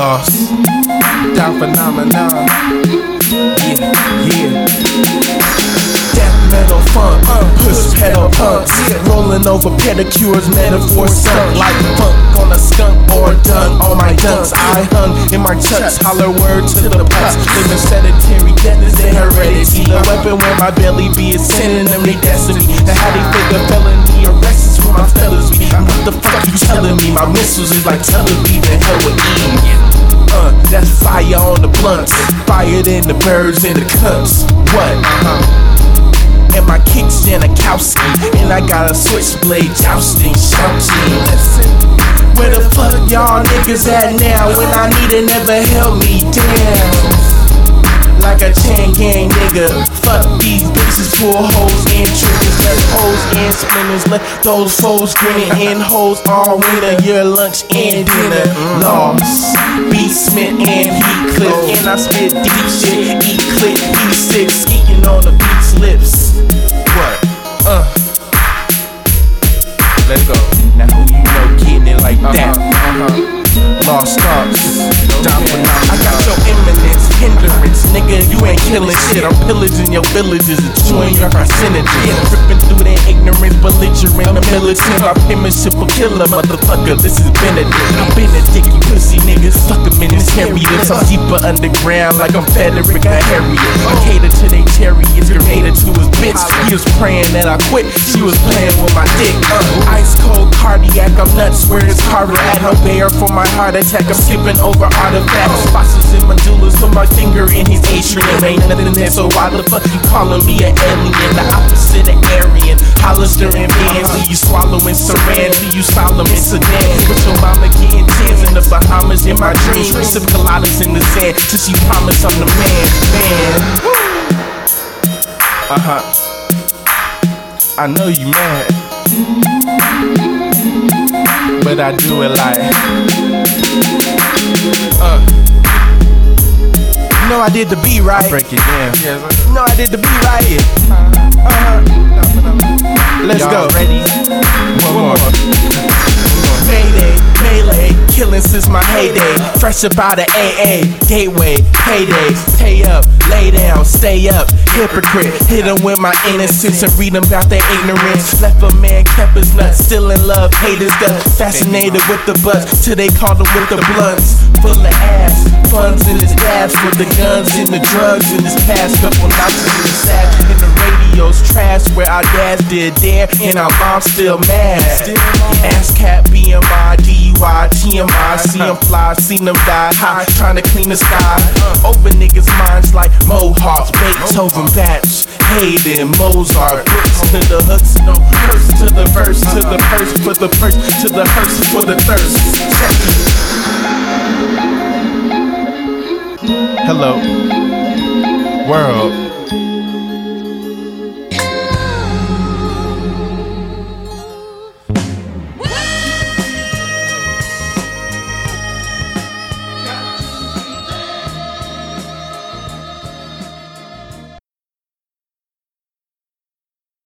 lost. Dawn Phenomenon. Yeah, yeah. Death metal funk, uh, push pedal punks. Rolling over pedicures, metaphors sunk like funk on a skunk or done on my dunks. I hung in my chucks, holler word to the pucks. Living sedentary, death is their heredity. The weapon where my belly be is sending them their destiny. And how they figure felony arrests for my fellas be. What the fuck you telling me? My missiles is like Tel Aviv and hell with blunts. Fire in the birds and the cups. What? Uh-huh. And my kicks Janikowski. And I got a switchblade jousting, shouting. Listen. Where the fuck y'all niggas at now when I need it never held me down? Like a chain gang nigga. Fuck these bitches, full hoes and triggers. Left hoes and splinters. Left those foes grinning and hoes all winter. Your lunch and dinner. Lost. B Smith and Heat Clip. And I spit deep shit. Eat clip. P6. Nigga. You ain't killing shit. I'm pillaging your villages and chewing your carcinogens. Ripping through that ignorance, belligerent, the militant. My penmanship will kill a motherfucker. This is Benedict. I'm Benedict, you pussy niggas. Fuck 'em in this Harriet. I'm deeper underground like I'm Frederick or Harriet. I cater to they chariots, grenaded to his bitch. He was praying that I quit. She was playing with my dick. Uh, ice cold cardiac, I'm nuts. Where is Carver at? No bear for my heart attack. I'm skipping over artifacts. Atrium. Ain't nothing there, so why the fuck you calling me an alien? The opposite of Aryan. Hollister and Vans, till you swallowing saran, till you Solomon Sedan. With your mama getting tans in the Bahamas in my dreams. Sip coladas in the sand, till she promise I'm the man. Man. Uh huh. I know you mad. But I do it like. I did the beat right. break it down. You know I did the beat right. Uh-huh. Let's go. Ready? One more. Mayday, melee, killing since my heyday. Fresh up out of AA, gateway, payday. Pay up, lay down, stay up. Hypocrite, hit 'em with my innocence and read 'em about their ignorance. Left a man, kept his nuts, still in love, haters gut. Fascinated with the butts, till they called him with the blunts. Full of ass, funds in his ass, with the guns and the drugs in his past. Couple knocks in the sack, and the radio's trash where our dads did there, and our mom's still mad. Ass cat, BMI, DUI, TMI, see him fly, seen them die high, trying to clean the sky. Over niggas' minds like Mohawks, Beethoven, Bach, Haydn, Mozart. Hooks to the hooks, no curse to the verse, to the purse, for the purse, to the hearse, for the thirst. Hello, world.